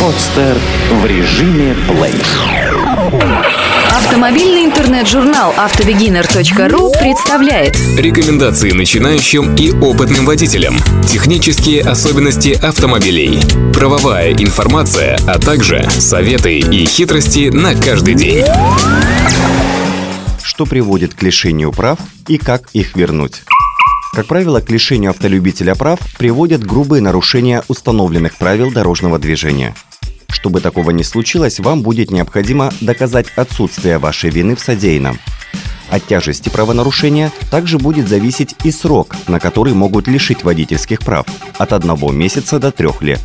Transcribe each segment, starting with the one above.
Подстер в режиме плей. Автомобильный интернет-журнал автобегинер.ру представляет Рекомендации начинающим и опытным водителям. Технические особенности автомобилей. Правовая информация, а также советы и хитрости на каждый день. Что приводит к лишению прав и как их вернуть? Как правило, к лишению автолюбителя прав приводят грубые нарушения установленных правил дорожного движения. Чтобы такого не случилось, вам будет необходимо доказать отсутствие вашей вины в содеянном. От тяжести правонарушения также будет зависеть и срок, на который могут лишить водительских прав – от одного месяца до трех лет.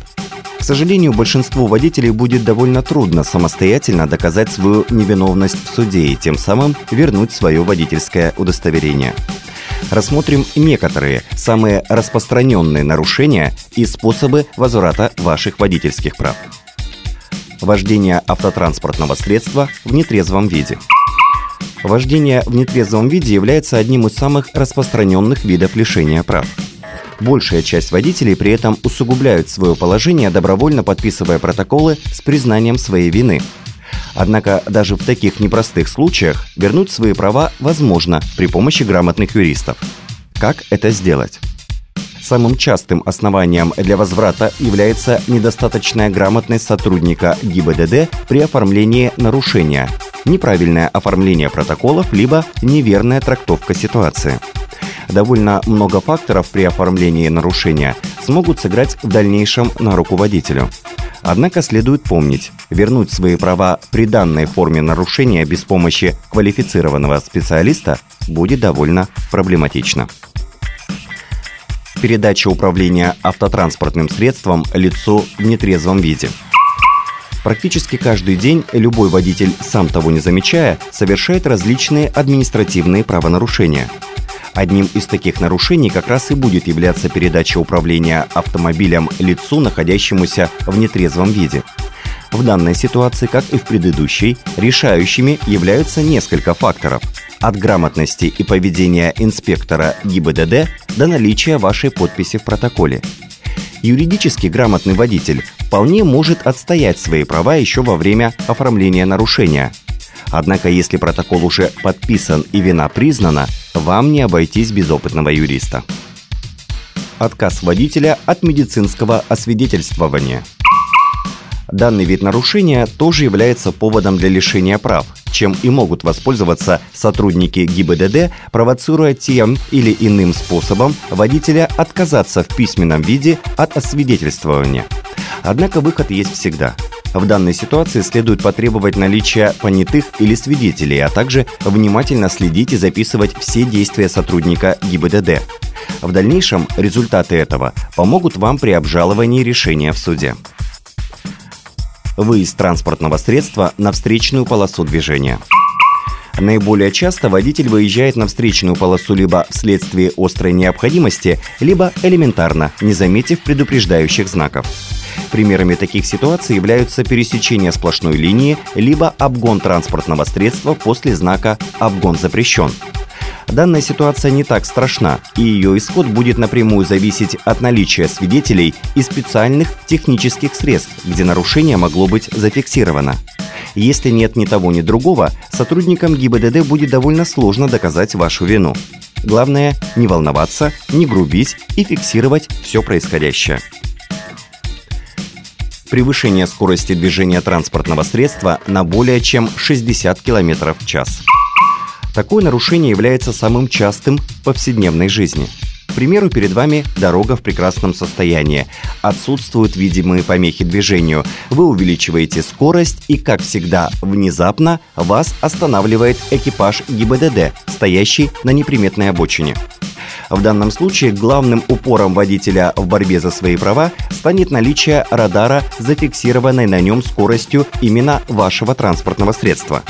К сожалению, большинству водителей будет довольно трудно самостоятельно доказать свою невиновность в суде и тем самым вернуть свое водительское удостоверение. Рассмотрим некоторые самые распространенные нарушения и способы возврата ваших водительских прав. Вождение автотранспортного средства в нетрезвом виде. Вождение в нетрезвом виде является одним из самых распространенных видов лишения прав. Большая часть водителей при этом усугубляют свое положение, добровольно подписывая протоколы с признанием своей вины. Однако даже в таких непростых случаях вернуть свои права возможно при помощи грамотных юристов. Как это сделать? Самым частым основанием для возврата является недостаточная грамотность сотрудника ГИБДД при оформлении нарушения, неправильное оформление протоколов либо неверная трактовка ситуации. Довольно много факторов при оформлении нарушения смогут сыграть в дальнейшем на руководителю. Однако следует помнить, вернуть свои права при данной форме нарушения без помощи квалифицированного специалиста будет довольно проблематично передача управления автотранспортным средством лицу в нетрезвом виде. Практически каждый день любой водитель, сам того не замечая, совершает различные административные правонарушения. Одним из таких нарушений как раз и будет являться передача управления автомобилем лицу, находящемуся в нетрезвом виде. В данной ситуации, как и в предыдущей, решающими являются несколько факторов – от грамотности и поведения инспектора ГИБДД до наличия вашей подписи в протоколе. Юридически грамотный водитель вполне может отстоять свои права еще во время оформления нарушения. Однако, если протокол уже подписан и вина признана, вам не обойтись без опытного юриста. Отказ водителя от медицинского освидетельствования – Данный вид нарушения тоже является поводом для лишения прав, чем и могут воспользоваться сотрудники ГИБДД, провоцируя тем или иным способом водителя отказаться в письменном виде от освидетельствования. Однако выход есть всегда. В данной ситуации следует потребовать наличия понятых или свидетелей, а также внимательно следить и записывать все действия сотрудника ГИБДД. В дальнейшем результаты этого помогут вам при обжаловании решения в суде выезд транспортного средства на встречную полосу движения. Наиболее часто водитель выезжает на встречную полосу либо вследствие острой необходимости, либо элементарно, не заметив предупреждающих знаков. Примерами таких ситуаций являются пересечение сплошной линии, либо обгон транспортного средства после знака «Обгон запрещен», Данная ситуация не так страшна, и ее исход будет напрямую зависеть от наличия свидетелей и специальных технических средств, где нарушение могло быть зафиксировано. Если нет ни того, ни другого, сотрудникам ГИБДД будет довольно сложно доказать вашу вину. Главное – не волноваться, не грубить и фиксировать все происходящее. Превышение скорости движения транспортного средства на более чем 60 км в час. Такое нарушение является самым частым в повседневной жизни. К примеру, перед вами дорога в прекрасном состоянии. Отсутствуют видимые помехи движению. Вы увеличиваете скорость и, как всегда, внезапно вас останавливает экипаж ГИБДД, стоящий на неприметной обочине. В данном случае главным упором водителя в борьбе за свои права станет наличие радара, зафиксированной на нем скоростью именно вашего транспортного средства.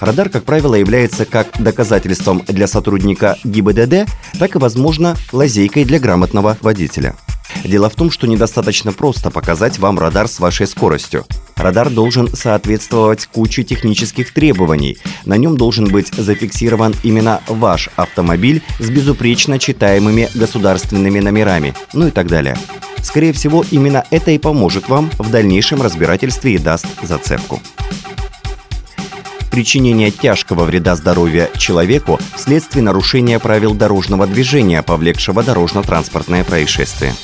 Радар, как правило, является как доказательством для сотрудника ГИБДД, так и, возможно, лазейкой для грамотного водителя. Дело в том, что недостаточно просто показать вам радар с вашей скоростью. Радар должен соответствовать куче технических требований. На нем должен быть зафиксирован именно ваш автомобиль с безупречно читаемыми государственными номерами, ну и так далее. Скорее всего, именно это и поможет вам в дальнейшем разбирательстве и даст зацепку причинение тяжкого вреда здоровью человеку вследствие нарушения правил дорожного движения, повлекшего дорожно-транспортное происшествие.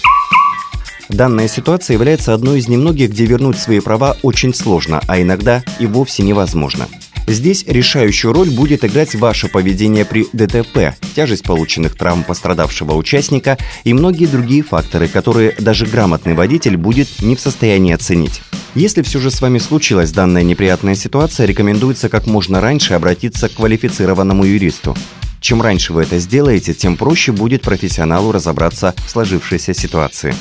Данная ситуация является одной из немногих, где вернуть свои права очень сложно, а иногда и вовсе невозможно. Здесь решающую роль будет играть ваше поведение при ДТП, тяжесть полученных травм пострадавшего участника и многие другие факторы, которые даже грамотный водитель будет не в состоянии оценить. Если все же с вами случилась данная неприятная ситуация, рекомендуется как можно раньше обратиться к квалифицированному юристу. Чем раньше вы это сделаете, тем проще будет профессионалу разобраться в сложившейся ситуации.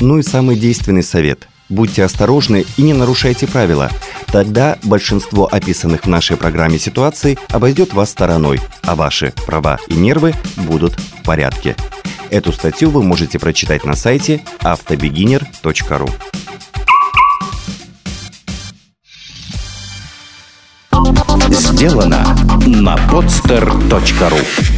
Ну и самый действенный совет. Будьте осторожны и не нарушайте правила. Тогда большинство описанных в нашей программе ситуаций обойдет вас стороной, а ваши права и нервы будут в порядке. Эту статью вы можете прочитать на сайте автобегинер.ру. Сделано на podster.ru